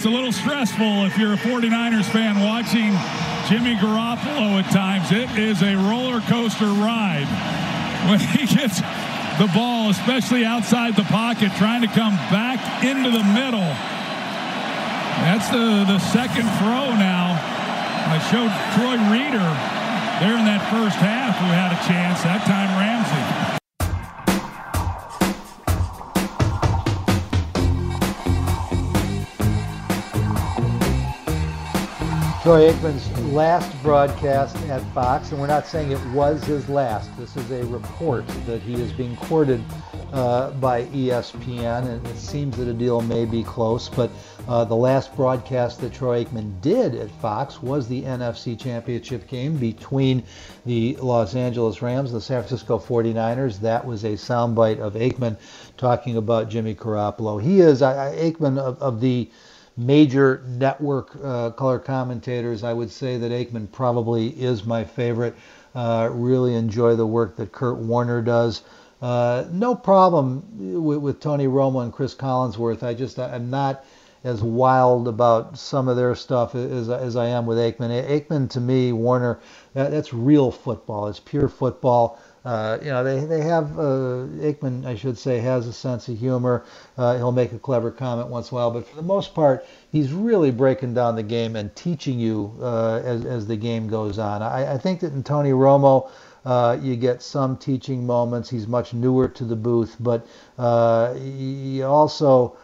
It's a little stressful if you're a 49ers fan watching Jimmy Garoppolo at times. It is a roller coaster ride when he gets the ball, especially outside the pocket, trying to come back into the middle. That's the, the second throw now. I showed Troy Reeder there in that first half who had a chance. That time Ramsey. Troy Aikman's last broadcast at Fox, and we're not saying it was his last. This is a report that he is being courted uh, by ESPN, and it seems that a deal may be close. But uh, the last broadcast that Troy Aikman did at Fox was the NFC Championship game between the Los Angeles Rams and the San Francisco 49ers. That was a soundbite of Aikman talking about Jimmy Garoppolo. He is I, Aikman of, of the major network uh, color commentators, I would say that Aikman probably is my favorite. Uh, really enjoy the work that Kurt Warner does. Uh, no problem with, with, Tony Romo and Chris Collinsworth. I just I'm not as wild about some of their stuff as, as I am with Aikman. Aikman to me, Warner, that, that's real football. It's pure football. Uh, you know, they, they have, uh, Aikman, I should say, has a sense of humor. Uh, he'll make a clever comment once in a while, but for the most part, he's really breaking down the game and teaching you uh, as, as the game goes on. I, I think that in Tony Romo, uh, you get some teaching moments. He's much newer to the booth, but uh, you also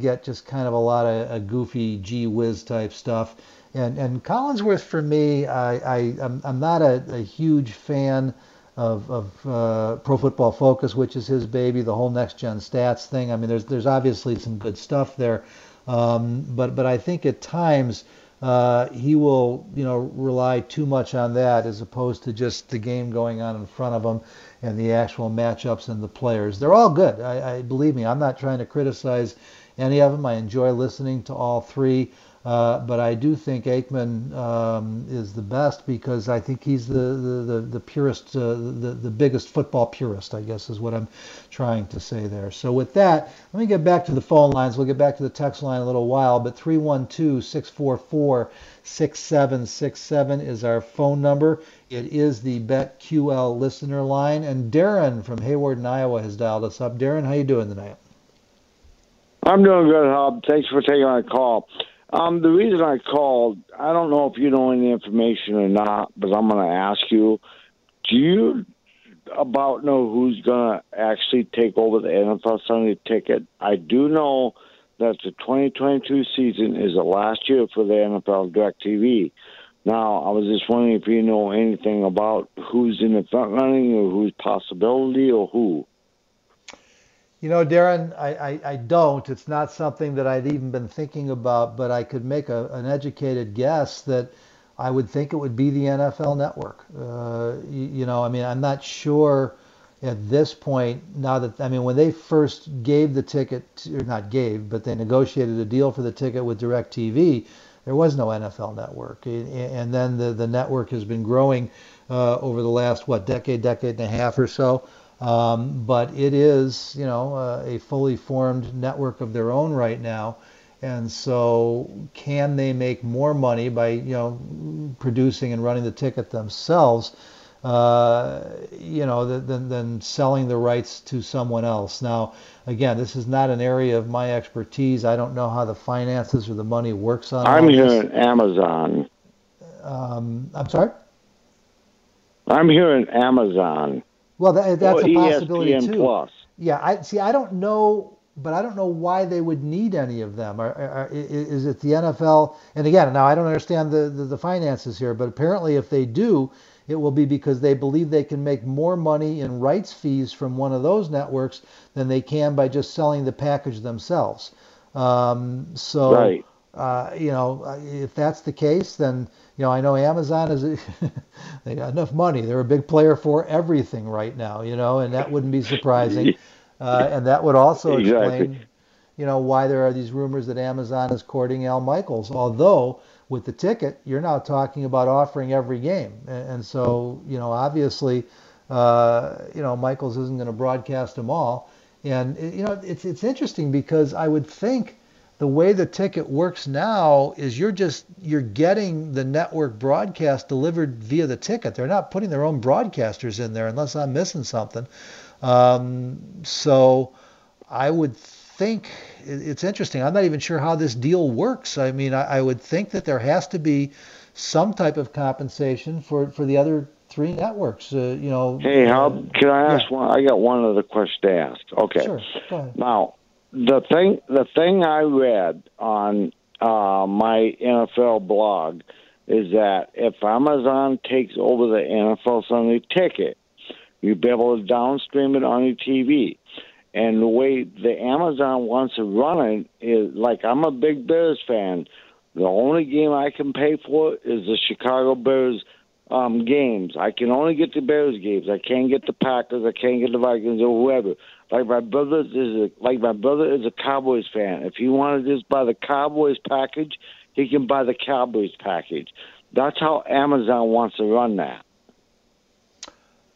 get just kind of a lot of a goofy gee whiz type stuff. And, and Collinsworth, for me, I, I, I'm, I'm not a, a huge fan of, of uh, Pro Football Focus, which is his baby, the whole next gen stats thing. I mean, there's there's obviously some good stuff there, um, but but I think at times uh, he will you know rely too much on that as opposed to just the game going on in front of him and the actual matchups and the players. They're all good. I, I believe me. I'm not trying to criticize any of them. I enjoy listening to all three. Uh, but I do think Aikman um, is the best because I think he's the the, the, the purest, uh, the, the biggest football purist, I guess is what I'm trying to say there. So with that, let me get back to the phone lines. We'll get back to the text line in a little while, but 312-644-6767 is our phone number. It is the BetQL listener line, and Darren from Hawarden, Iowa has dialed us up. Darren, how you doing tonight? I'm doing good, Hub. Thanks for taking my call. Um, the reason I called, I don't know if you know any information or not, but I'm going to ask you: Do you about know who's going to actually take over the NFL Sunday Ticket? I do know that the 2022 season is the last year for the NFL DirecTV. Now, I was just wondering if you know anything about who's in the front running or who's possibility or who. You know, Darren, I, I, I, don't. It's not something that I'd even been thinking about, but I could make a, an educated guess that I would think it would be the NFL network. Uh, you, you, know, I mean, I'm not sure at this point now that, I mean, when they first gave the ticket, or not gave, but they negotiated a deal for the ticket with DirecTV, there was no NFL network. And then the, the network has been growing uh, over the last, what, decade, decade and a half or so. Um, but it is, you know, uh, a fully formed network of their own right now. And so, can they make more money by, you know, producing and running the ticket themselves? uh, you know, than, than selling the rights to someone else. Now, again, this is not an area of my expertise. I don't know how the finances or the money works on. I'm here hearing Amazon. Um, I'm sorry. I'm here hearing Amazon. Well, that, that's a possibility ESPN too. Plus. Yeah, I see. I don't know, but I don't know why they would need any of them. Are, are, is it the NFL? And again, now I don't understand the, the, the finances here, but apparently, if they do, it will be because they believe they can make more money in rights fees from one of those networks than they can by just selling the package themselves. Um, so, right. uh, you know, if that's the case, then you know I know Amazon is they got enough money. They're a big player for everything right now, you know, and that wouldn't be surprising. Uh, and that would also explain, you know, why there are these rumors that Amazon is courting Al Michaels. Although with the ticket, you're now talking about offering every game, and, and so you know, obviously, uh, you know, Michaels isn't going to broadcast them all. And you know, it's it's interesting because I would think the way the ticket works now is you're just you're getting the network broadcast delivered via the ticket. They're not putting their own broadcasters in there unless I'm missing something. Um, so I would think it's interesting. I'm not even sure how this deal works. I mean, I, I would think that there has to be some type of compensation for for the other three networks. Uh, you know. Hey, how can I ask yeah. one? I got one other question to ask. Okay. Sure. Now, the thing the thing I read on uh, my NFL blog is that if Amazon takes over the NFL Sunday ticket, you'll be able to downstream it on your TV. And the way the Amazon wants to run it is like I'm a big Bears fan. The only game I can pay for is the Chicago Bears um, games. I can only get the Bears games. I can't get the Packers. I can't get the Vikings or whoever. Like my brother is a, like my brother is a Cowboys fan. If he wanted to just buy the Cowboys package, he can buy the Cowboys package. That's how Amazon wants to run that.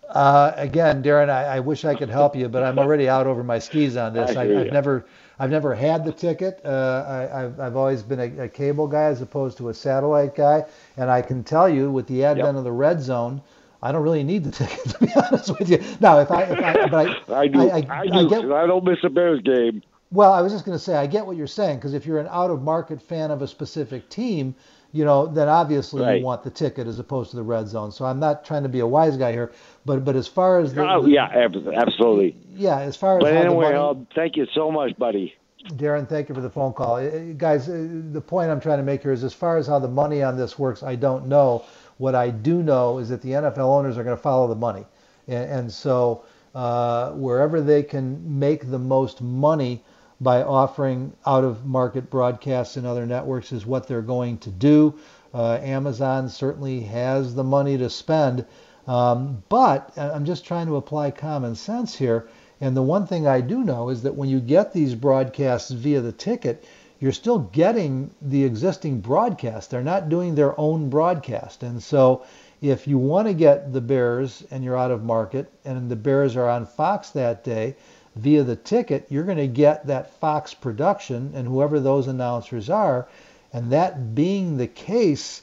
Uh, again, Darren, I, I, wish I could help you, but I'm already out over my skis on this. I, have never, I've never had the ticket. Uh, I, have I've always been a, a, cable guy as opposed to a satellite guy, and I can tell you, with the advent yep. of the red zone, I don't really need the ticket to be honest with you. Now, if I, if I, but I, I do, I, I, do, get, I don't miss a Bears game. Well, I was just going to say, I get what you're saying because if you're an out-of-market fan of a specific team, you know, then obviously right. you want the ticket as opposed to the red zone. So I'm not trying to be a wise guy here, but but as far as the, oh the, yeah, absolutely. Yeah, as far as but anyway, money, uh, thank you so much, buddy. Darren, thank you for the phone call, uh, guys. Uh, the point I'm trying to make here is, as far as how the money on this works, I don't know. What I do know is that the NFL owners are going to follow the money, and, and so uh, wherever they can make the most money by offering out of market broadcasts and other networks is what they're going to do. Uh, Amazon certainly has the money to spend, um, but I'm just trying to apply common sense here. And the one thing I do know is that when you get these broadcasts via the ticket, you're still getting the existing broadcast. They're not doing their own broadcast. And so if you want to get the Bears and you're out of market and the Bears are on Fox that day, via the ticket, you're going to get that Fox production and whoever those announcers are. And that being the case,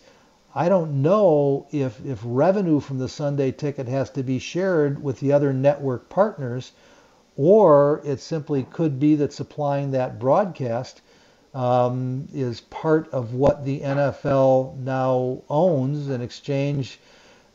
I don't know if, if revenue from the Sunday ticket has to be shared with the other network partners, or it simply could be that supplying that broadcast um, is part of what the NFL now owns in exchange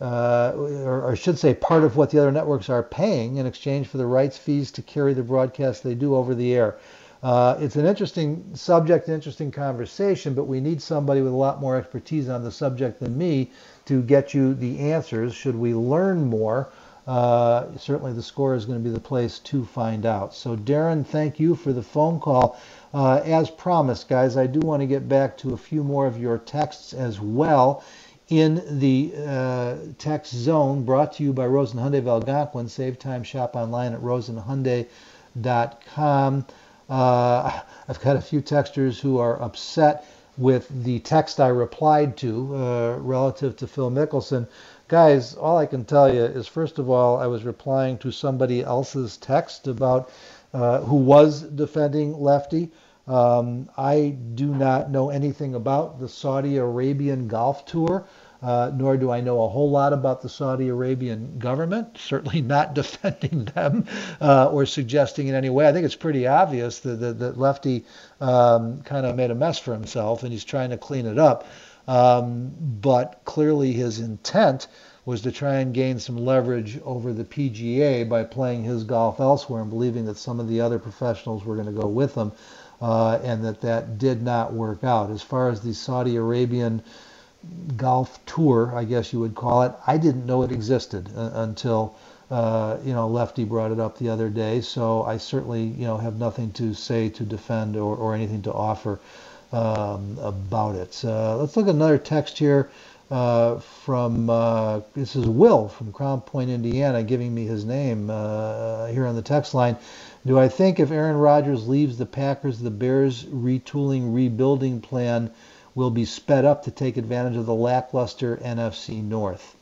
uh, or, I should say, part of what the other networks are paying in exchange for the rights fees to carry the broadcast they do over the air. Uh, it's an interesting subject, an interesting conversation, but we need somebody with a lot more expertise on the subject than me to get you the answers. Should we learn more, uh, certainly the score is going to be the place to find out. So, Darren, thank you for the phone call. Uh, as promised, guys, I do want to get back to a few more of your texts as well in the uh, text zone brought to you by Rosen Hyundai of Algonquin. Save time, shop online at rosenhyundai.com. Uh, I've got a few texters who are upset with the text I replied to uh, relative to Phil Mickelson. Guys, all I can tell you is, first of all, I was replying to somebody else's text about uh, who was defending Lefty. Um, I do not know anything about the Saudi Arabian golf tour. uh, nor do I know a whole lot about the Saudi Arabian government, certainly not defending them uh, or suggesting in any way. I think it's pretty obvious that, that, that Lefty um, kind of made a mess for himself and he's trying to clean it up. Um, but clearly his intent was to try and gain some leverage over the PGA by playing his golf elsewhere and believing that some of the other professionals were going to go with him, uh, and that that did not work out. As far as the Saudi Arabian golf tour, I guess you would call it, I didn't know it existed uh, until. Uh, you know, Lefty brought it up the other day, so I certainly, you know, have nothing to say to defend or, or anything to offer um, about it. Let's look at another text here uh, from uh, this is Will from Crown Point, Indiana, giving me his name uh, here on the text line. Do I think if Aaron Rodgers leaves the Packers, the Bears' retooling rebuilding plan will be sped up to take advantage of the lackluster NFC North?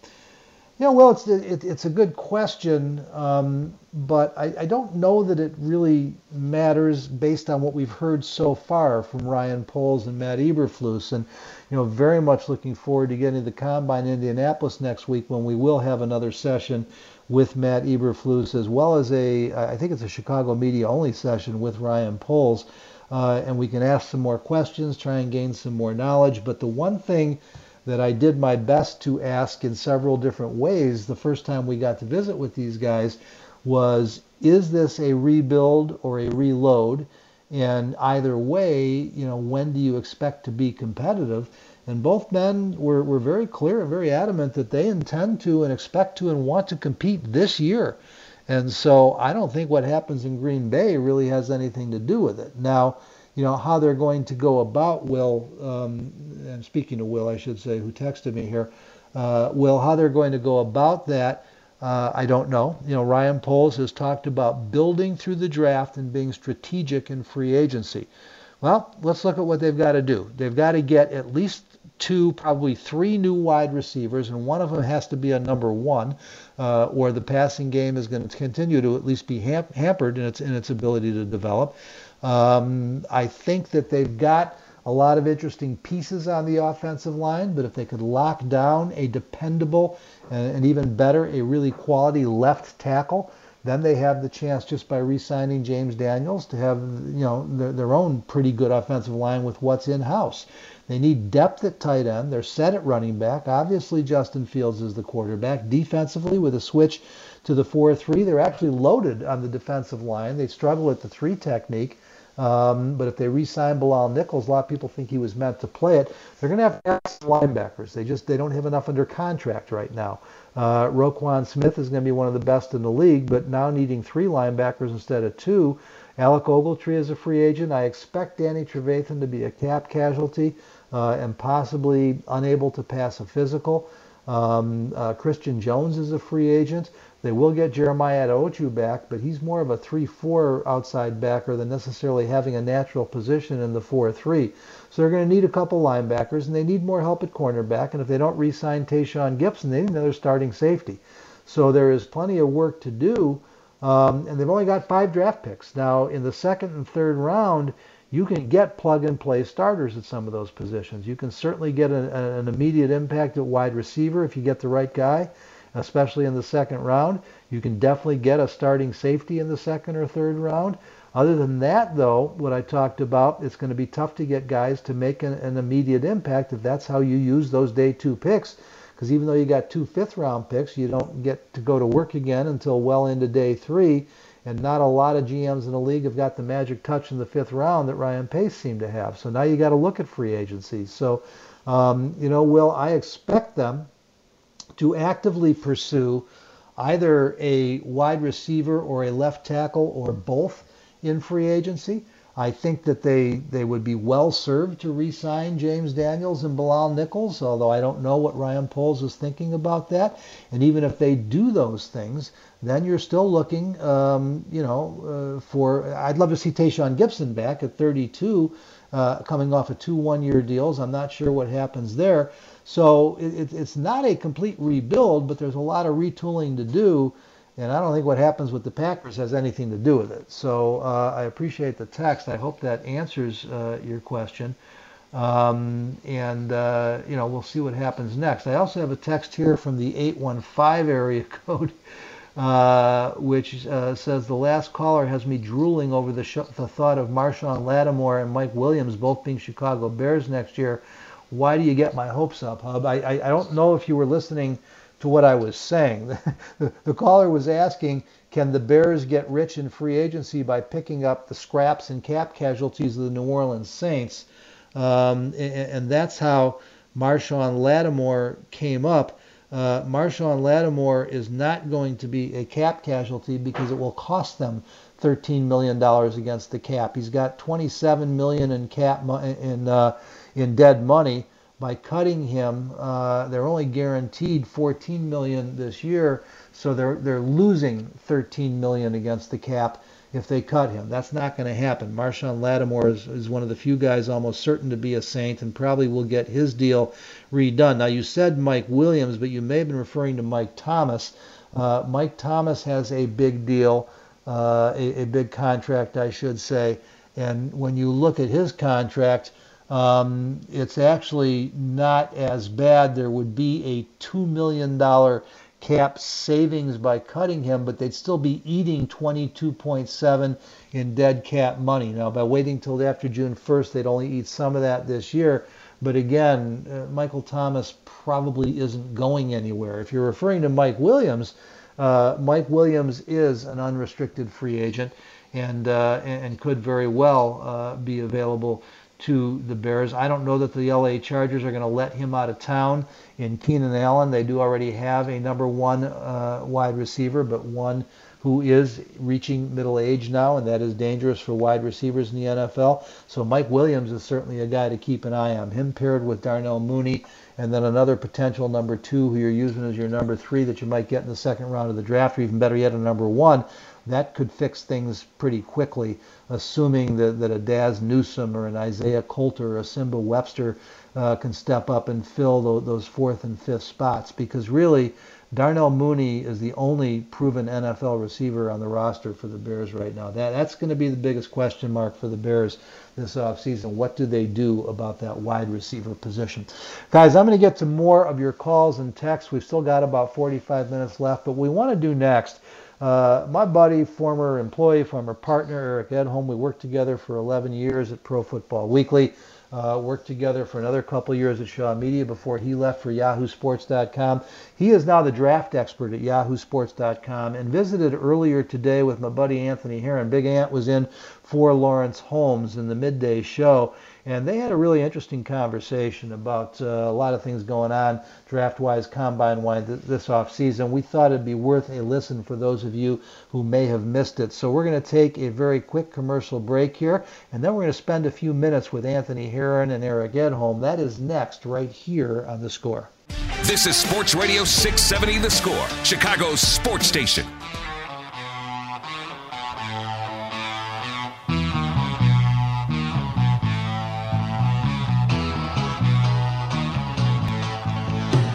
Yeah, well, it's it, it's a good question, um, but I, I, don't know that it really matters based on what we've heard so far from Ryan Poles and Matt Eberflus, and you know, very much looking forward to getting to the combine in Indianapolis next week when we will have another session with Matt Eberflus as well as a I think it's a Chicago media only session with Ryan Poles, uh, and we can ask some more questions, try and gain some more knowledge. But the one thing that I did my best to ask in several different ways the first time we got to visit with these guys was is this a rebuild or a reload? And either way, you know, when do you expect to be competitive? And both men were, were very clear and very adamant that they intend to and expect to and want to compete this year. And so I don't think what happens in Green Bay really has anything to do with it. Now, you know, how they're going to go about Will, um, and speaking of Will, I should say, who texted me here, uh, Will, how they're going to go about that, uh, I don't know. You know, Ryan Poles has talked about building through the draft and being strategic in free agency. Well, let's look at what they've got to do. They've got to get at least two, probably three new wide receivers, and one of them has to be a number one, uh, or the passing game is going to continue to at least be ham- hampered in its in its ability to develop. Um, I think that they've got a lot of interesting pieces on the offensive line, but if they could lock down a dependable and, and even better, a really quality left tackle, then they have the chance just by re-signing James Daniels to have you know their, their own pretty good offensive line with what's in house. They need depth at tight end. They're set at running back. Obviously, Justin Fields is the quarterback. Defensively, with a switch to the 4-3, they're actually loaded on the defensive line. They struggle at the three technique. Um, but if they re-sign Bilal Nichols, a lot of people think he was meant to play it. They're going to have to add linebackers. They just they don't have enough under contract right now. Uh, Roquan Smith is going to be one of the best in the league, but now needing three linebackers instead of two. Alec Ogletree is a free agent. I expect Danny Trevathan to be a cap casualty uh, and possibly unable to pass a physical. Um, uh, Christian Jones is a free agent. They will get Jeremiah Attaochu back, but he's more of a 3-4 outside backer than necessarily having a natural position in the 4-3. So they're going to need a couple linebackers, and they need more help at cornerback. And if they don't re-sign Tashaun Gipson, they need another starting safety. So there is plenty of work to do, um, and they've only got five draft picks. Now, in the second and third round, you can get plug-and-play starters at some of those positions. You can certainly get a, an immediate impact at wide receiver if you get the right guy especially in the second round. You can definitely get a starting safety in the second or third round. Other than that, though, what I talked about, it's going to be tough to get guys to make an, an immediate impact if that's how you use those day two picks. Because even though you got two fifth round picks, you don't get to go to work again until well into day three. And not a lot of GMs in the league have got the magic touch in the fifth round that Ryan Pace seemed to have. So now you got to look at free agency. So, um, you know, Will, I expect them to actively pursue either a wide receiver or a left tackle or both in free agency. I think that they, they would be well served to re-sign James Daniels and Bilal Nichols, although I don't know what Ryan Poles is thinking about that. And even if they do those things, then you're still looking, um, you know, uh, for. I'd love to see Tashaun Gipson back at 32, uh, coming off of two one-year deals. I'm not sure what happens there. So it, it's not a complete rebuild, but there's a lot of retooling to do. And I don't think what happens with the Packers has anything to do with it. So uh, I appreciate the text. I hope that answers uh, your question. Um, and uh, you know we'll see what happens next. I also have a text here from the 815 area code, uh, which uh, says the last caller has me drooling over the, sh- the thought of Marshon Lattimore and Mike Williams both being Chicago Bears next year. Why do you get my hopes up, Hub? I, I, I don't know if you were listening to what I was saying. the, the caller was asking, can the Bears get rich in free agency by picking up the scraps and cap casualties of the New Orleans Saints? Um, and, and, that's how Marshon Lattimore came up. Uh, Marshon Lattimore is not going to be a cap casualty because it will cost them 13 million dollars against the cap. He's got 27 million in cap in uh, in dead money. By cutting him, uh, they're only guaranteed 14 million this year, so they're they're losing 13 million against the cap if they cut him. That's not going to happen. Marshon Lattimore is, is one of the few guys almost certain to be a Saint and probably will get his deal redone. Now, you said Mike Williams, but you may have been referring to Mike Thomas. Uh, Mike Thomas has a big deal, uh, a, a, big contract, I should say. And when you look at his contract, um, it's actually not as bad. There would be a $2 million cap savings by cutting him, but they'd still be eating 22.7 in dead cap money. Now, by waiting till after June 1st, they'd only eat some of that this year. But again, uh, Michael Thomas probably isn't going anywhere. If you're referring to Mike Williams, uh, Mike Williams is an unrestricted free agent and uh, and could very well uh, be available to the Bears. I don't know that the LA Chargers are going to let him out of town in Keenan Allen. They do already have a number one uh, wide receiver, but one who is reaching middle age now, and that is dangerous for wide receivers in the NFL. So Mike Williams is certainly a guy to keep an eye on. Him paired with Darnell Mooney, and then another potential number two who you're using as your number three that you might get in the second round of the draft, or even better yet, a number one that could fix things pretty quickly, assuming that, that a Dazz Newsome or an Isaiah Coulter or a Simba Webster uh, can step up and fill those, those fourth and fifth spots. Because really, Darnell Mooney is the only proven NFL receiver on the roster for the Bears right now. That that's going to be the biggest question mark for the Bears this offseason. What do they do about that wide receiver position? Guys, I'm going to get to more of your calls and texts. We've still got about 45 minutes left, but we want to do next uh, my buddy, former employee, former partner, Eric Edholm, we worked together for 11 years at Pro Football Weekly. Uh, worked together for another couple years at Shaw Media before he left for YahooSports.com. He is now the draft expert at YahooSports.com and visited earlier today with my buddy Anthony Herron. Big Ant was in for Lawrence Holmes in the midday show and they had a really interesting conversation about uh, a lot of things going on draft-wise, combine-wise this off season. We thought it'd be worth a listen for those of you who may have missed it. So we're going to take a very quick commercial break here, and then we're going to spend a few minutes with Anthony Herron and Eric Edholm. That is next, right here on the Score. This is Sports Radio 670 The Score, Chicago's sports station.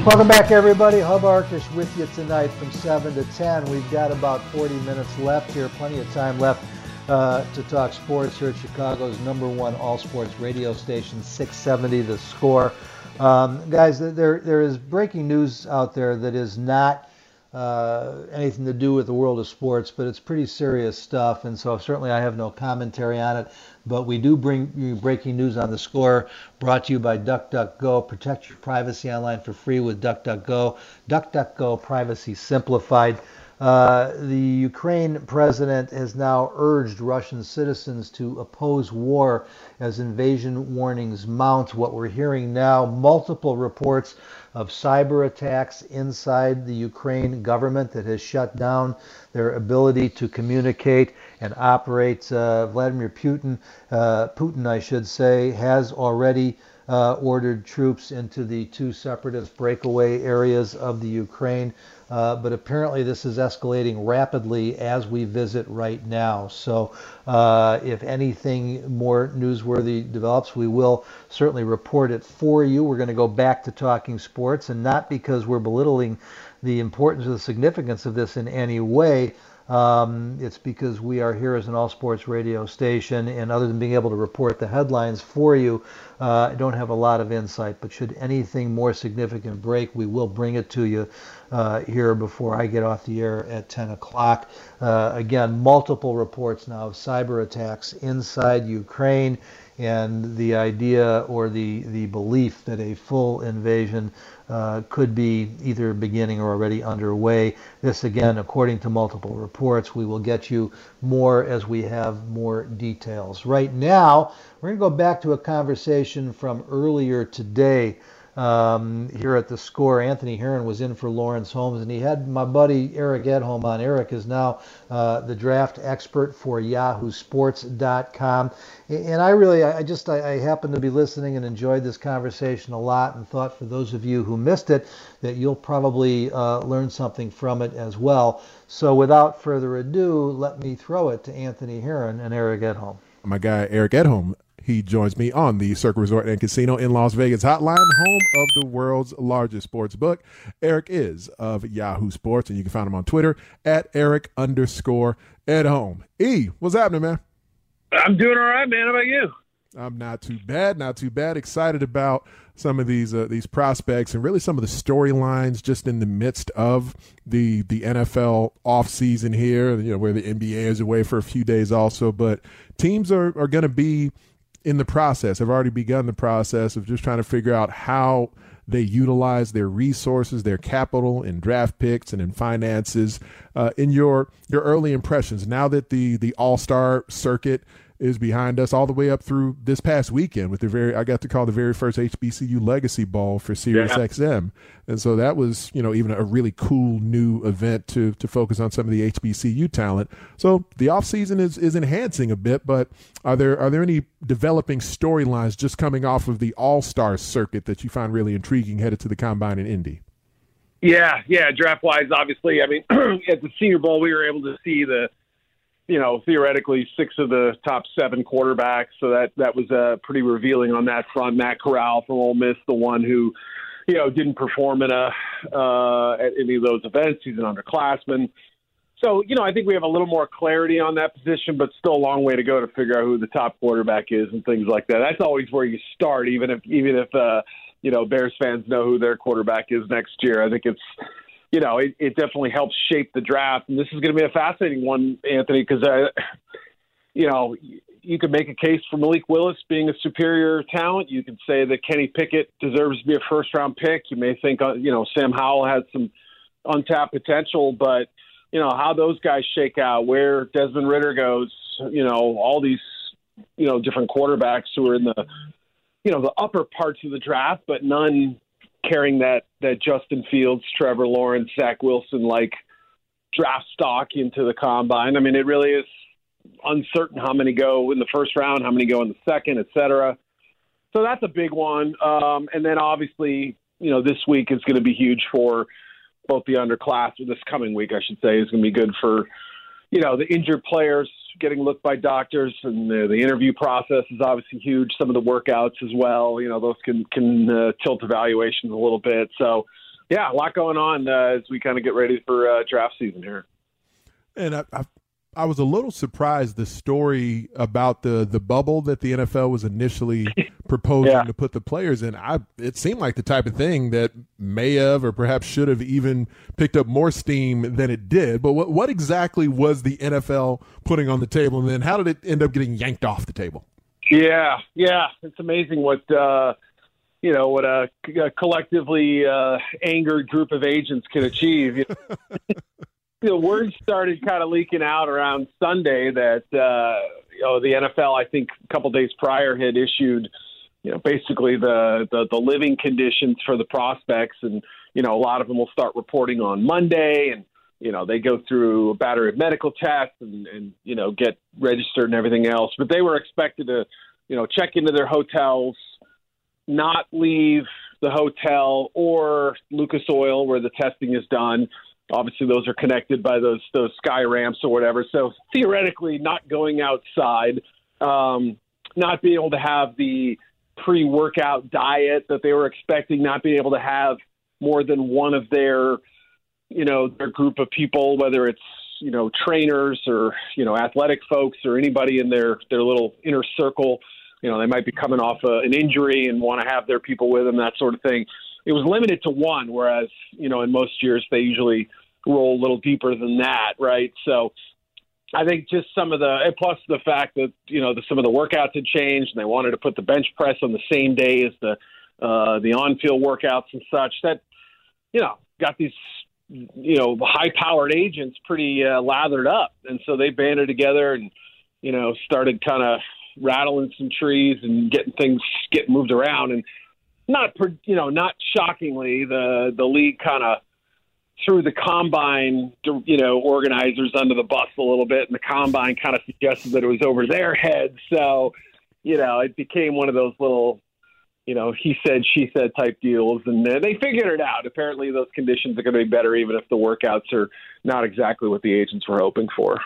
Welcome back, everybody. Hub Arkush with you tonight from 7 to 10. We've got about 40 minutes left here, plenty of time left uh, to talk sports here at Chicago's number one all sports radio station, 670 The Score. Um, guys, there, there is breaking news out there that is not uh, anything to do with the world of sports, but it's pretty serious stuff, and so certainly I have no commentary on it. But we do bring you breaking news on the score, brought to you by DuckDuckGo. Protect your privacy online for free with DuckDuckGo. DuckDuckGo Privacy Simplified. Uh, the Ukraine president has now urged Russian citizens to oppose war as invasion warnings mount. What we're hearing now, multiple reports of cyber attacks inside the Ukraine government that has shut down their ability to communicate and operate. Uh, Vladimir Putin, uh, Putin, I should say, has already uh, ordered troops into the two separatist breakaway areas of the Ukraine. Uh, but apparently, this is escalating rapidly as we visit right now. So, uh, if anything more newsworthy develops, we will certainly report it for you. We're going to go back to talking sports, and not because we're belittling the importance or the significance of this in any way. Um, it's because we are here as an all sports radio station, and other than being able to report the headlines for you, uh, I don't have a lot of insight. But should anything more significant break, we will bring it to you uh, here before I get off the air at 10 o'clock. Uh, again, multiple reports now of cyber attacks inside Ukraine and the idea or the, the belief that a full invasion uh, could be either beginning or already underway. This, again, according to multiple reports, we will get you more as we have more details. Right now, we're going to go back to a conversation from earlier today um, here at the score. Anthony Herron was in for Lawrence Holmes, and he had my buddy Eric Edholm on. Eric is now uh, the draft expert for YahooSports.com, and I really, I just, I, I happened to be listening and enjoyed this conversation a lot, and thought for those of you who missed it that you'll probably uh, learn something from it as well. So, without further ado, let me throw it to Anthony Herron and Eric Edholm. My guy Eric Edholm he joins me on the Circa Resort and Casino in Las Vegas hotline, home of the world's largest sports book. Eric is of Yahoo Sports, and you can find him on Twitter at Eric underscore Edholm. E, what's happening, man? I'm doing all right, man. How about you? I'm not too bad, not too bad. Excited about some of these uh, these prospects and really some of the storylines just in the midst of the the NFL offseason here, you know, where the NBA is away for a few days also, but teams are are going to be in the process, have already begun the process of just trying to figure out how they utilize their resources, their capital in draft picks and in finances. Uh, in your your early impressions, now that the the All Star circuit is behind us all the way up through this past weekend with the very I got to call the very first HBCU Legacy Ball for Sirius yeah. XM, and so that was you know even a really cool new event to to focus on some of the HBCU talent. So the off season is is enhancing a bit, but are there are there any developing storylines just coming off of the All Star circuit that you find really intriguing headed to the combine in Indy? Yeah, yeah, draft wise, obviously. I mean, at the Senior Bowl, we were able to see the you know, theoretically six of the top seven quarterbacks. So that that was uh, pretty revealing on that front. Matt Corral from Ole Miss, the one who, you know, didn't perform in a uh, at any of those events. He's an underclassman. So you know, I think we have a little more clarity on that position, but still a long way to go to figure out who the top quarterback is and things like that. That's always where you start, even if even if uh, you know Bears fans know who their quarterback is next year. I think it's you know, it, it definitely helps shape the draft. And this is going to be a fascinating one, Anthony, because, you know, you could make a case for Malik Willis being a superior talent. You could say that Kenny Pickett deserves to be a first round pick. You may think, uh, you know, Sam Howell has some untapped potential, but, you know, how those guys shake out, where Desmond Ridder goes, you know, all these, you know, different quarterbacks who are in the, you know, the upper parts of the draft, but none carrying that that Justin Fields, Trevor Lawrence, Zach Wilson like draft stock into the combine. I mean, it really is uncertain how many go in the first round, how many go in the second, et cetera. So that's a big one. Um, and then obviously, you know, this week is going to be huge for both the underclass, or this coming week, I should say, is going to be good for, you know, the injured players getting looked by doctors, and the, the interview process is obviously huge. Some of the workouts as well, you know, those can can uh, tilt evaluations a little bit. So, yeah, a lot going on uh, as we kind of get ready for uh, draft season here. And I, I, I was a little surprised the story about the the bubble that the NFL was initially proposing yeah. to put the players in. I it seemed like the type of thing that may have or perhaps should have even picked up more steam than it did. But what what exactly was the NFL putting on the table, and then how did it end up getting yanked off the table? Yeah, yeah, it's amazing what. uh you know what a, a collectively uh, angered group of agents can achieve. the word started kind of leaking out around Sunday that uh, you know the NFL, I think, a couple days prior had issued, you know, basically the, the the living conditions for the prospects, and you know, a lot of them will start reporting on Monday, and you know, they go through a battery of medical tests and and you know get registered and everything else, but they were expected to, you know, check into their hotels, not leave the hotel or Lucas Oil where the testing is done Obviously, those are connected by those those sky ramps or whatever. So theoretically, not going outside, um, not being able to have the pre-workout diet that they were expecting, not being able to have more than one of their, you know, their group of people, whether it's you know trainers or you know athletic folks or anybody in their their little inner circle. You know, they might be coming off a, an injury and want to have their people with them, that sort of thing. It was limited to one, whereas you know in most years they usually roll a little deeper than that, right? So I think just some of the plus the fact that you know the, some of the workouts had changed and they wanted to put the bench press on the same day as the uh, the on field workouts and such that you know got these you know high powered agents pretty uh, lathered up and so they banded together and you know started kind of rattling some trees and getting things getting moved around and not you know not shockingly the the league kind of threw the combine, you know, organizers under the bus a little bit, and the combine kind of suggested that it was over their heads. So, you know, it became one of those little, you know, he said, she said type deals, and they figured it out. Apparently, those conditions are going to be better, even if the workouts are not exactly what the agents were hoping for.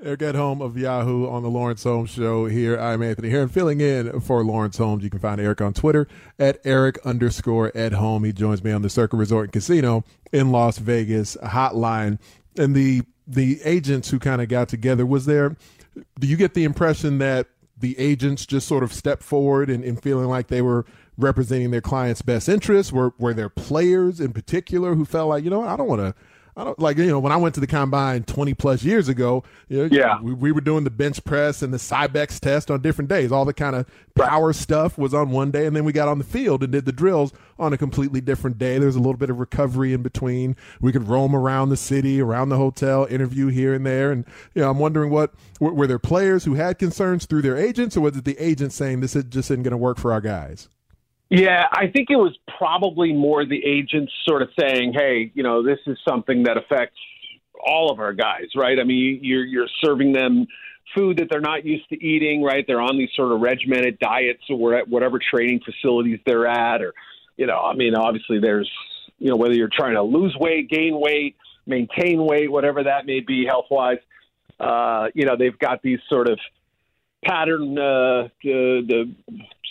Eric Edholm of Yahoo on the Lawrence Holmes Show here. I'm Anthony Herron filling in for Lawrence Holmes. You can find Eric on Twitter at Eric underscore Edholm. He joins me on the Circa Resort and Casino in Las Vegas hotline. And the the agents who kind of got together, was there do you get the impression that the agents just sort of stepped forward and, and feeling like they were representing their clients' best interests? Were were there players in particular who felt like, you know, I don't want to I don't like you know when I went to the combine 20 plus years ago. You know, yeah, we, we, were doing the bench press and the Cybex test on different days. All the kind of power stuff was on one day, and then we got on the field and did the drills on a completely different day. There's a little bit of recovery in between. We could roam around the city, around the hotel, interview here and there, and you know I'm wondering what were there players who had concerns through their agents, or was it the agents saying this just isn't going to work for our guys? Yeah, I think it was probably more the agents sort of saying, "Hey, you know, this is something that affects all of our guys, right? I mean, you're you're serving them food that they're not used to eating, right? They're on these sort of regimented diets or at whatever training facilities they're at, or you know, I mean, obviously there's you know whether you're trying to lose weight, gain weight, maintain weight, whatever that may be health wise. Uh, you know, they've got these sort of pattern uh, the, the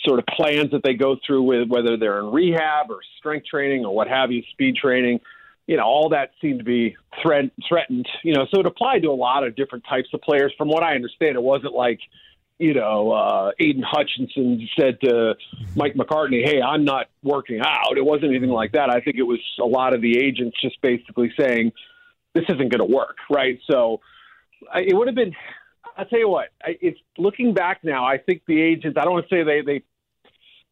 sort of plans that they go through with whether they're in rehab or strength training or what have you, speed training. You know, all that seemed to be threat, threatened. You know, so it applied to a lot of different types of players. From what I understand, it wasn't like, you know, uh, Aidan Hutchinson said to Mike McCartney, "Hey, I'm not working out." It wasn't anything like that. I think it was a lot of the agents just basically saying, "This isn't going to work," right? So it would have been I'll tell you what. It's looking back now. I think the agents. I don't want to say they they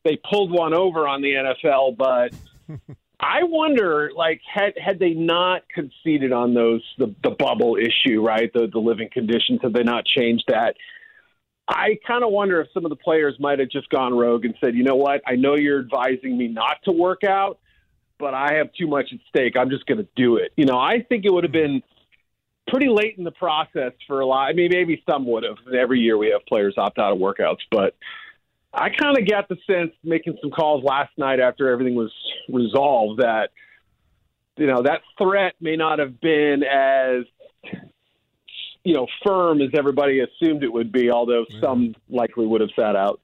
they pulled one over on the NFL, but I wonder, like, had had they not conceded on those the the bubble issue, right? The the living conditions, had they not changed that? I kind of wonder if some of the players might have just gone rogue and said, you know what? I know you're advising me not to work out, but I have too much at stake. I'm just going to do it. You know, I think it would have been pretty late in the process for a lot. I mean, maybe some would have. Every year we have players opt out of workouts, but I kind of got the sense making some calls last night after everything was resolved that you know that threat may not have been as you know firm as everybody assumed it would be, although some likely would have sat out.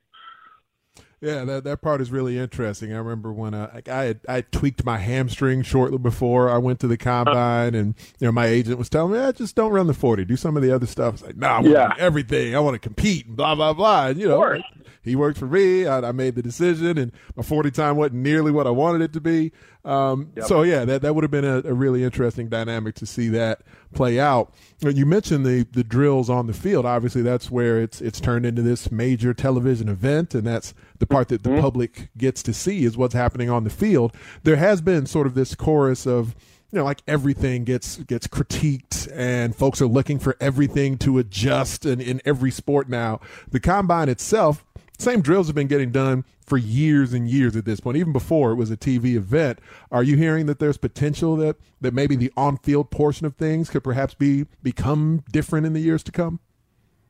Yeah, that that part is really interesting. I remember when uh, I had I tweaked my hamstring shortly before I went to the combine, and you know my agent was telling me, "I just don't run the forty, do some of the other stuff." It's like, "No, nah, I want yeah. everything. I want to compete." And blah blah blah. And, you know, he worked for me. I, I, made the decision, and my 40 time wasn't nearly what I wanted it to be. Um, yep. So, yeah, that, that would have been a, a, really interesting dynamic to see that play out. You mentioned the, the drills on the field. Obviously, that's where it's, it's turned into this major television event, and that's the part that the mm-hmm. public gets to see is what's happening on the field. There has been sort of this chorus of, you know, like everything gets gets critiqued, and folks are looking for everything to adjust in, in every sport now. The combine itself same drills have been getting done for years and years at this point, even before it was a TV event. Are you hearing that there's potential that, that maybe the on field portion of things could perhaps be become different in the years to come?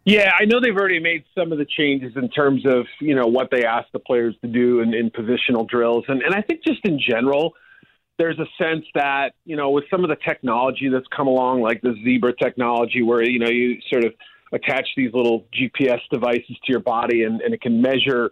Yeah, I know they've already made some of the changes in terms of, you know, what they ask the players to do in, in positional drills. And, and I think just in general, there's a sense that, you know, with some of the technology that's come along, like the Zebra technology, where, you know, you sort of – attach these little GPS devices to your body, and, and it can measure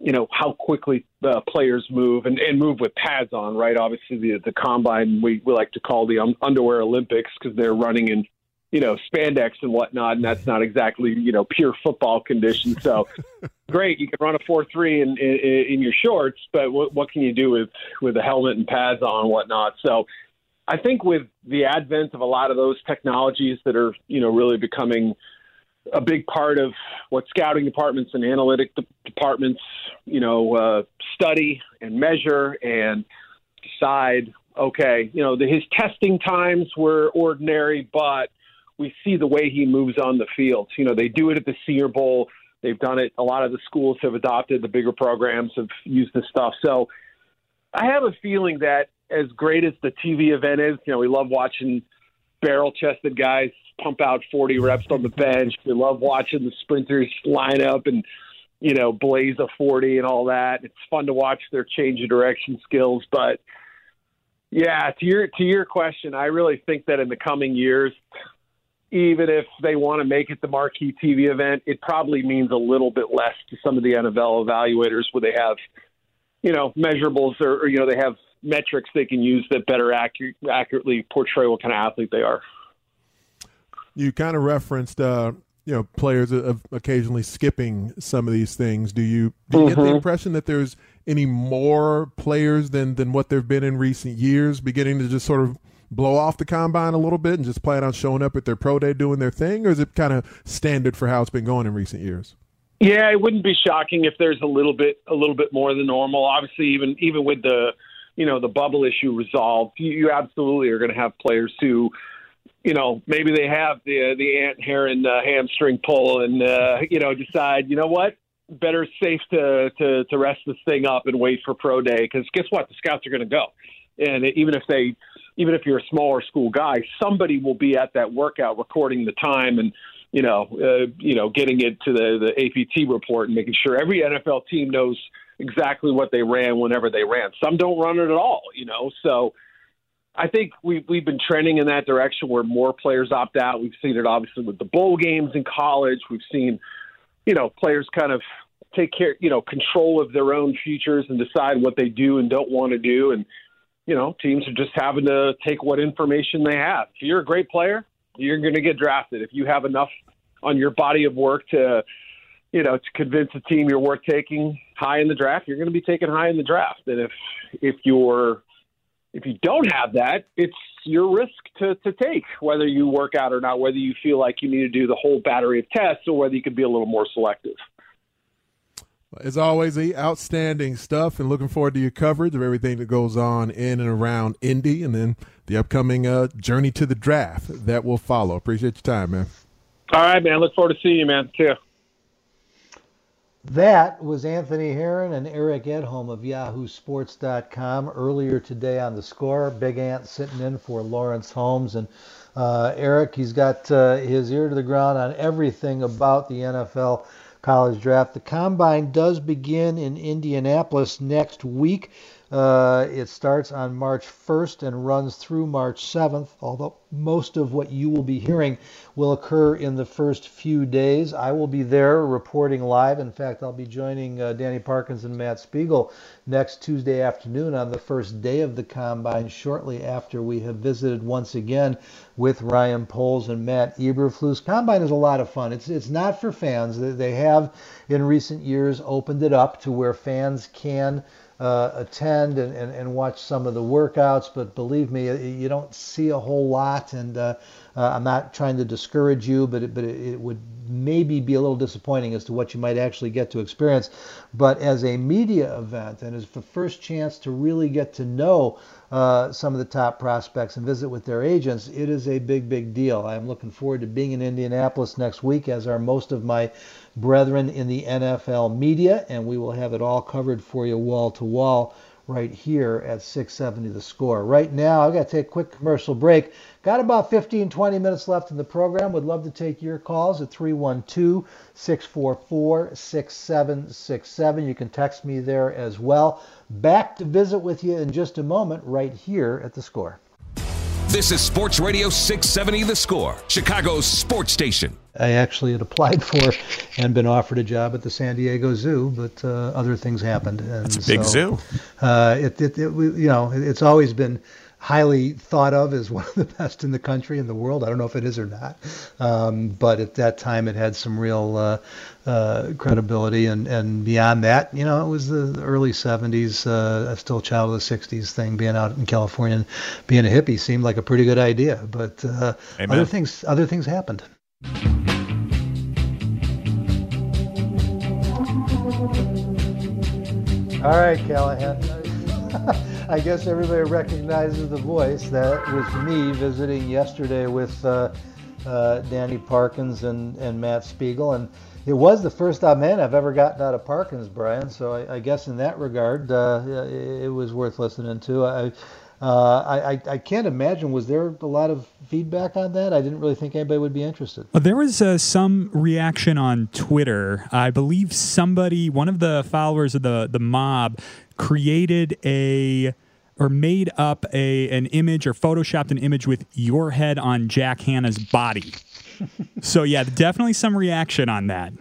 you know how quickly uh, players move and, and move with pads on, right? Obviously, the the combine we, we like to call the um, underwear Olympics because they're running in you know spandex and whatnot, and that's not exactly you know pure football conditions. So great, you can run a four three in, in in your shorts, but what what can you do with with a helmet and pads on and whatnot? So. I think with the advent of a lot of those technologies that are, you know, really becoming a big part of what scouting departments and analytic de- departments, you know, uh, study and measure and decide. Okay, you know, the, his testing times were ordinary, but we see the way he moves on the field. You know, they do it at the Senior Bowl. They've done it. A lot of the schools have adopted the bigger programs have used this stuff. So I have a feeling that as great as the TV event is, you know, we love watching barrel chested guys pump out 40 reps on the bench. We love watching the sprinters line up and, you know, blaze a 40 and all that. It's fun to watch their change of direction skills. But yeah, to your, to your question, I really think that in the coming years, even if they want to make it the marquee TV event, it probably means a little bit less to some of the NFL evaluators where they have, you know, measurables or, or you know, they have metrics they can use that better accurate, accurately portray what kind of athlete they are. You kind of referenced, uh, you know, players of occasionally skipping some of these things. Do you do you mm-hmm. get the mm-hmm. impression that there's any more players than than what there've been in recent years, beginning to just sort of blow off the combine a little bit and just plan on showing up at their pro day doing their thing, or is it kind of standard for how it's been going in recent years? Yeah, it wouldn't be shocking if there's a little bit a little bit more than normal. Obviously, even even with the you know the bubble issue resolved, you, you absolutely are going to have players who you know, maybe they have the the Ant Herron uh, hamstring pull, and uh, you know, decide, you know what, better safe to to to rest this thing up and wait for pro day. Because guess what, the scouts are going to go, and even if they, even if you're a smaller school guy, somebody will be at that workout recording the time and you know, uh, you know, getting it to the the APT report and making sure every NFL team knows exactly what they ran whenever they ran. Some don't run it at all, you know, so I think we've we've been trending in that direction where more players opt out. We've seen it obviously with the bowl games in college. We've seen, you know, players kind of take care, you know, control of their own futures and decide what they do and don't want to do. And you know, teams are just having to take what information they have. If you're a great player, you're going to get drafted. If you have enough on your body of work to, you know, to convince a team you're worth taking high in the draft, you're going to be taken high in the draft. And if if you're if you don't have that, it's your risk to, to take, whether you work out or not, whether you feel like you need to do the whole battery of tests or whether you can be a little more selective. As always, the outstanding stuff, and looking forward to your coverage of everything that goes on in and around Indy, and then the upcoming uh, journey to the draft that will follow. Appreciate your time, man. All right, man. Look forward to seeing you, man. See. That was Anthony Herron and Eric Edholm of YahooSports.com earlier today on the score. Big Ant sitting in for Lawrence Holmes. And uh, Eric, he's got uh, his ear to the ground on everything about the NFL college draft. The combine does begin in Indianapolis next week. Uh, it starts on March 1st and runs through March 7th, although most of what you will be hearing will occur in the first few days. I will be there reporting live. In fact, I'll be joining uh, Danny Parkins and Matt Spiegel next Tuesday afternoon on the first day of the combine, shortly after we have visited once again with Ryan Poles and Matt Eberflus. Combine is a lot of fun. It's it's not for fans. They have in recent years opened it up to where fans can uh, attend and, and, and, watch some of the workouts, but believe me, you don't see a whole lot. And uh, uh, I'm not trying to discourage you, but it, but it, would maybe be a little disappointing as to what you might actually get to experience. But as a media event and as the first chance to really get to know uh, some of the top prospects and visit with their agents, it is a big, big deal. I'm looking forward to being in Indianapolis next week, as are most of my brethren in the NFL media, and we will have it all covered for you wall to wall right here at 670 the score. Right now, I've got to take a quick commercial break. Got about 15, 20 minutes left in the program. Would love to take your calls at 312 644 6767. You can text me there as well. Back to visit with you in just a moment right here at the score. This is Sports Radio 670 The Score, Chicago's sports station. I actually had applied for and been offered a job at the San Diego Zoo, but uh, other things happened. And It's a big so, zoo. Uh, it, it, it, you know, it's always been highly thought of as one of the best in the country and the world. I don't know if it is or not, um, but at that time it had some real uh, uh, credibility. And, and beyond that, you know, it was the early 70s, uh, a still child of the 60s thing. Being out in California and being a hippie seemed like a pretty good idea, but uh, other things other things happened. All right, Callahan. I guess everybody recognizes the voice. That was me visiting yesterday with uh, uh, Danny Parkins and, and Matt Spiegel. And it was the first amen I've ever gotten out of Parkins, Brian. So I, I guess in that regard, uh, it, it was worth listening to. I, uh, I, I, I can't imagine, was there a lot of feedback on that? I didn't really think anybody would be interested. Well, there was uh, some reaction on Twitter. I believe somebody, one of the followers of the the mob, created a or made up a an image or photoshopped an image with your head on Jack Hanna's body. so yeah, definitely some reaction on that.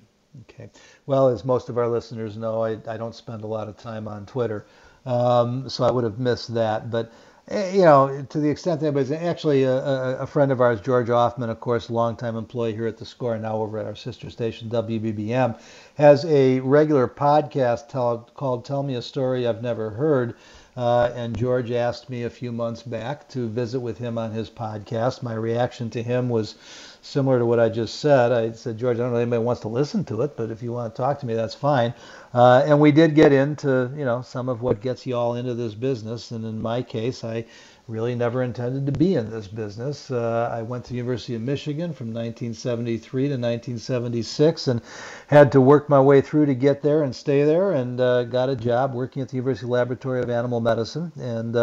Okay. Well, as most of our listeners know, I, I don't spend a lot of time on Twitter, um, so I would have missed that. But you know, to the extent that anybody's actually a, a, a friend of ours, George Ofman, of course, longtime employee here at the Score, now over at our sister station WBBM, has a regular podcast tell, called "Tell Me a Story I've Never Heard." Uh, and George asked me a few months back to visit with him on his podcast. My reaction to him was similar to what I just said. I said, George, I don't know if anybody wants to listen to it, but if you want to talk to me, that's fine. Uh, and we did get into, you know, some of what gets you all into this business. And in my case, I really never intended to be in this business. Uh, I went to the University of Michigan from 1973 to 1976 and had to work my way through to get there and stay there and uh, got a job working at the University Laboratory of Animal Medicine. And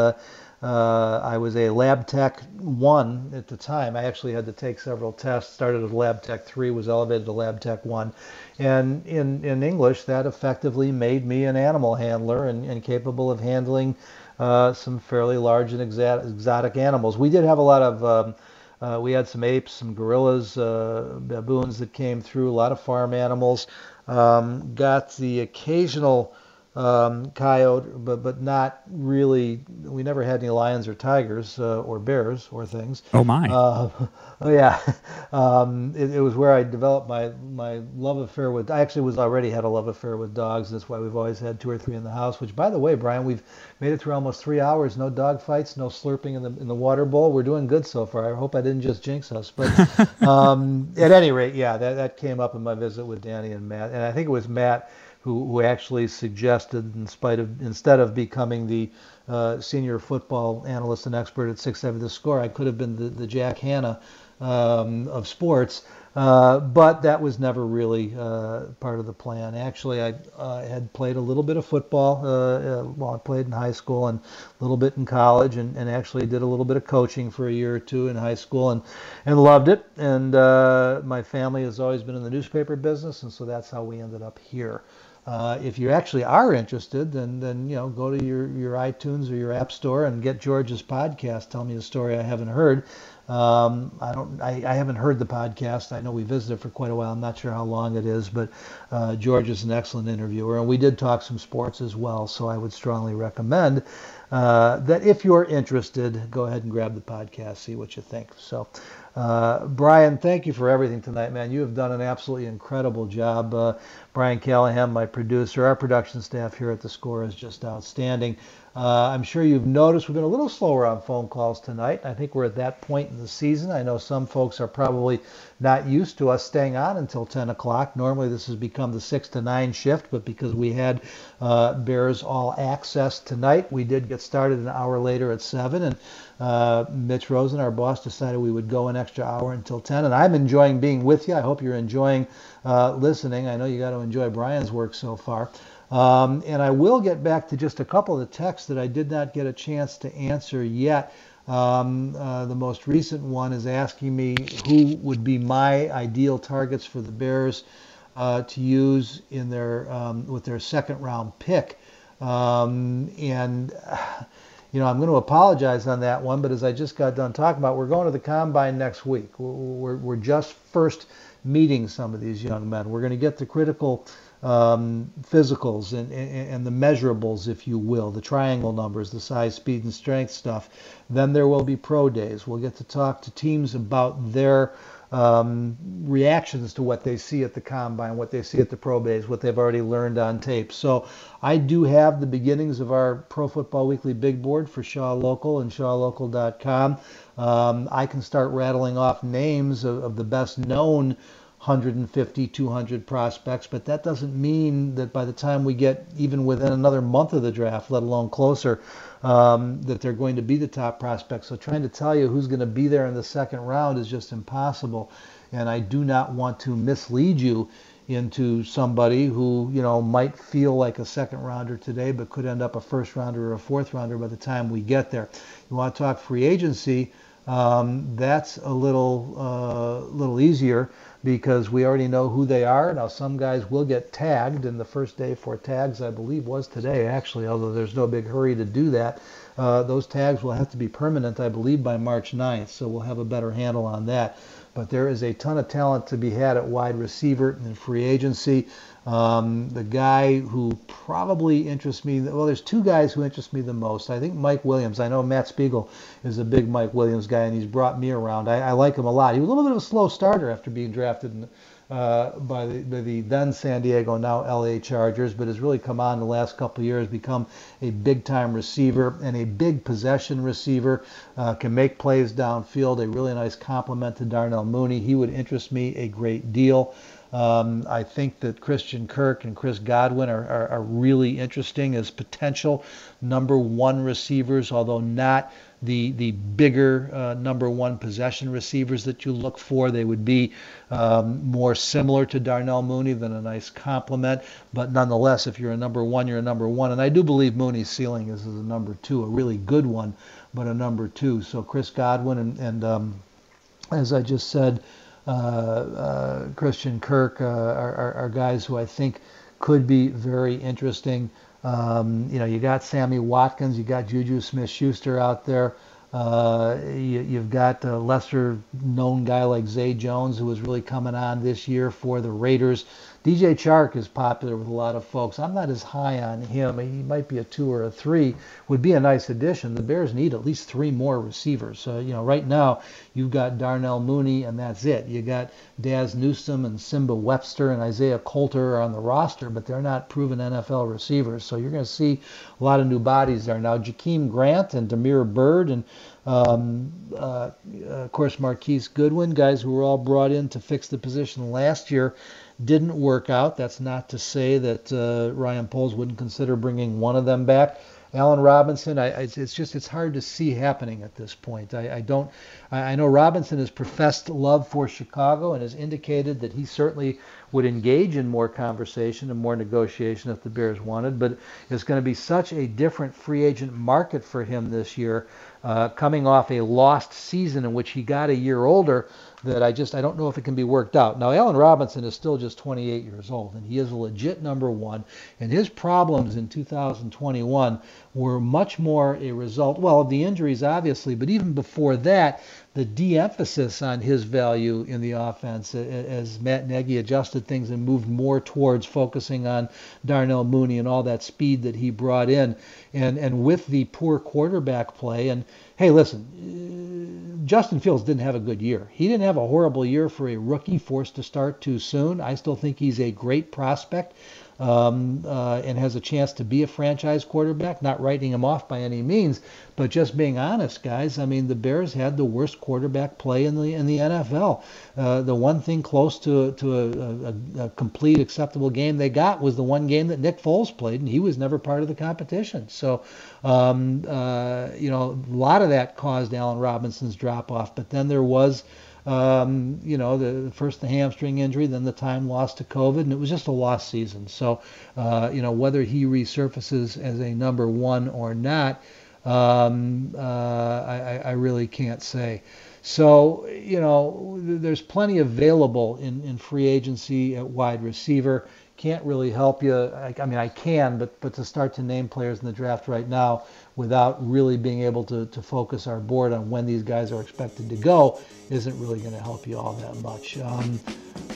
uh, I was a Lab Tech 1 at the time. I actually had to take several tests. Started as Lab Tech 3, was elevated to Lab Tech 1. And in, in English, that effectively made me an animal handler and, and capable of handling uh, some fairly large and exa- exotic animals. We did have a lot of, um, uh, we had some apes, some gorillas, uh, baboons that came through, a lot of farm animals. Um, got the occasional um, coyote, but but not really. We never had any lions or tigers uh, or bears or things. Oh my! Uh, oh yeah, um, it, it was where I developed my my love affair with. I actually was already had a love affair with dogs. That's why we've always had two or three in the house. Which, by the way, Brian, we've made it through almost three hours. No dog fights, no slurping in the in the water bowl. We're doing good so far. I hope I didn't just jinx us. But um, at any rate, yeah, that that came up in my visit with Danny and Matt, and I think it was Matt who, who actually suggested, in spite of instead of becoming the uh, senior football analyst and expert at Six Seven The Score, I could have been the, the Jack Hanna um, of sports. Uh, but that was never really uh, part of the plan. Actually, I uh, had played a little bit of football uh, while I played in high school and a little bit in college, and, and actually did a little bit of coaching for a year or two in high school, and and loved it. And uh, my family has always been in the newspaper business, and so that's how we ended up here. Uh, if you actually are interested, then then you know go to your your iTunes or your App Store and get George's podcast. Tell me a story I haven't heard. Um, I don't. I, I haven't heard the podcast. I know we visited for quite a while. I'm not sure how long it is, but uh, George is an excellent interviewer, and we did talk some sports as well. So I would strongly recommend uh, that if you're interested, go ahead and grab the podcast, see what you think. So. Uh, Brian, thank you for everything tonight, man. You have done an absolutely incredible job. Uh, Brian Callahan, my producer, our production staff here at the Score is just outstanding. Uh, I'm sure you've noticed we've been a little slower on phone calls tonight. I think we're at that point in the season. I know some folks are probably not used to us staying on until 10 o'clock. Normally this has become the 6 to 9 shift, but because we had uh, Bears All Access tonight, we did get started an hour later at 7. And uh, Mitch Rosen, our boss, decided we would go an extra hour until 10. And I'm enjoying being with you. I hope you're enjoying uh, listening. I know you got to enjoy Brian's work so far. Um, and I will get back to just a couple of the texts that I did not get a chance to answer yet. Um, uh, the most recent one is asking me who would be my ideal targets for the Bears uh, to use in their um, with their second round pick. Um, and you know, I'm going to apologize on that one, but as I just got done talking about, we're going to the combine next week. We're, we're just first meeting some of these young men. We're going to get the critical um, physicals and, and, the measurables, if you will, the triangle numbers, the size, speed, and strength stuff. Then there will be pro days. We'll get to talk to teams about their um, reactions to what they see at the combine, what they see at the pro days, what they've already learned on tape. So I do have the beginnings of our Pro Football Weekly big board for Shaw Local and ShawLocal.com. Um, I can start rattling off names of, of the best known 150, 200 prospects, but that doesn't mean that by the time we get even within another month of the draft, let alone closer, um, that they're going to be the top prospects. So trying to tell you who's going to be there in the second round is just impossible. And I do not want to mislead you into somebody who you know might feel like a second rounder today, but could end up a first rounder or a fourth rounder by the time we get there. You want to talk free agency? Um, that's a little uh, little easier because we already know who they are. Now, some guys will get tagged, and the first day for tags, I believe, was today, actually, although there's no big hurry to do that. Uh, those tags will have to be permanent, I believe, by March 9th, so we'll have a better handle on that. But there is a ton of talent to be had at wide receiver and free agency. Um, the guy who probably interests me, well, there's two guys who interest me the most. I think Mike Williams. I know Matt Spiegel is a big Mike Williams guy, and he's brought me around. I, I like him a lot. He was a little bit of a slow starter after being drafted in, uh, by, the, by, the, then San Diego, now LA Chargers, but has really come on the last couple of years, become a big time receiver and a big possession receiver. Uh, can make plays downfield. A really nice compliment to Darnell Mooney. He would interest me a great deal. Um, I think that Christian Kirk and Chris Godwin are, are, are really interesting as potential number one receivers, although not the the bigger uh, number one possession receivers that you look for. They would be um, more similar to Darnell Mooney than a nice complement. But nonetheless, if you're a number one, you're a number one. And I do believe Mooney's ceiling is, a number two, a really good one, but a number two. So Chris Godwin and, and um, as I just said, Christian Kirk uh, are, are, are, guys who I think could be very interesting. Um, you know, you got Sammy Watkins, you got Juju Smith-Schuster out there. Uh, you, have got a lesser known guy like Zay Jones, who is really coming on this year for the Raiders. DJ Chark is popular with a lot of folks. I'm not as high on him. He might be a two or a three. Would be a nice addition. The Bears need at least three more receivers. So you know, right now you've got Darnell Mooney, and that's it. You got Dazz Newsome and Nsimba Webster and Isaiah Coulter are on the roster, but they're not proven NFL receivers. So you're going to see a lot of new bodies there now. Jakeem Grant and Damiere Byrd and um, uh, of course Marquise Goodwin, guys who were all brought in to fix the position last year didn't work out. That's not to say that uh, Ryan Poles wouldn't consider bringing one of them back. Allen Robinson, I, it's just it's hard to see happening at this point. I, I don't. I know Robinson has professed love for Chicago and has indicated that he certainly would engage in more conversation and more negotiation if the Bears wanted. But it's going to be such a different free agent market for him this year, uh, coming off a lost season in which he got a year older that I just I don't know if it can be worked out. Now Allen Robinson is still just 28 years old and he is a legit number 1 and his problems in 2021 were much more a result well of the injuries obviously, but even before that the de-emphasis on his value in the offense as Matt Nagy adjusted things and moved more towards focusing on Darnell Mooney and all that speed that he brought in and and with the poor quarterback play and hey listen uh, Justin Fields didn't have a good year. He didn't have a horrible year for a rookie forced to start too soon. I still think he's a great prospect um, uh, and has a chance to be a franchise quarterback. Not writing him off by any means, but just being honest, guys. I mean, the Bears had the worst quarterback play in the in the NFL. Uh, the one thing close to to a, a, a, complete acceptable game they got was the one game that Nick Foles played, and he was never part of the competition. So, um, uh, you know, a lot of that caused Allen Robinson's drop off. But then there was um, you know, the first the hamstring injury, then the time lost to COVID, and it was just a lost season. So, uh, you know, whether he resurfaces as a number one or not, um, uh, I, I really can't say. So, you know, there's plenty available in, in free agency at wide receiver. can't really help you. I, I, mean, I can, but but to start to name players in the draft right now without really being able to, to focus our board on when these guys are expected to go isn't really going to help you all that much. Um,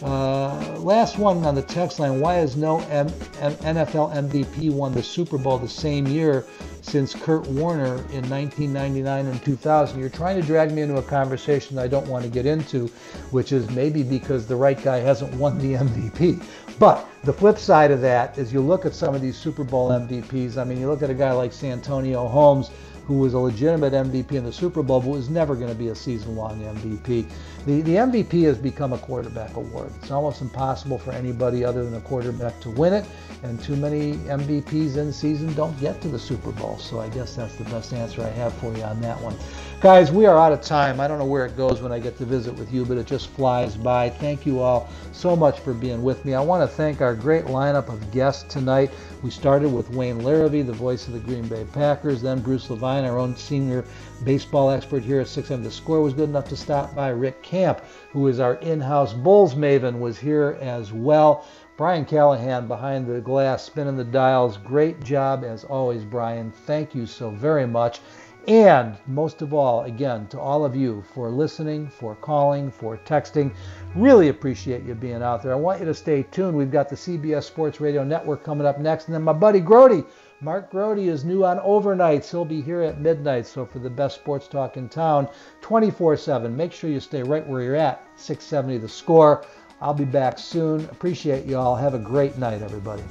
uh, last one on the text line: Why has no M- M- NFL MVP won the Super Bowl the same year since Kurt Warner in 1999 and 2000? You're trying to drag me into a conversation I don't want to get into, which is maybe because the right guy hasn't won the MVP. But the flip side of that is you look at some of these Super Bowl MVPs. I mean, you look at a guy like Santonio Holmes, who was a legitimate MVP in the Super Bowl, but was never going to be a season-long MVP. The, the MVP has become a quarterback award. It's almost impossible for anybody other than a quarterback to win it, and too many MVPs in season don't get to the Super Bowl. So I guess that's the best answer I have for you on that one. Guys, we are out of time. I don't know where it goes when I get to visit with you, but it just flies by. Thank you all so much for being with me. I want to thank our great lineup of guests tonight. We started with Wayne Larrivee, the voice of the Green Bay Packers, then Bruce Levine, our own senior baseball expert here at 6M. The score was good enough to stop by. Rick Camp, who is our in-house Bulls maven, was here as well. Brian Callahan behind the glass, spinning the dials. Great job as always, Brian. Thank you so very much. And most of all, again, to all of you for listening, for calling, for texting. Really appreciate you being out there. I want you to stay tuned. We've got the CBS Sports Radio Network coming up next. And then my buddy Grote, Mark Grote, is new on overnights. He'll be here at midnight. So for the best sports talk in town, 24 7. Make sure you stay right where you're at, 670 the score. I'll be back soon. Appreciate you all. Have a great night, everybody.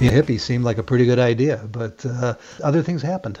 Being hippie seemed like a pretty good idea, but uh, other things happened.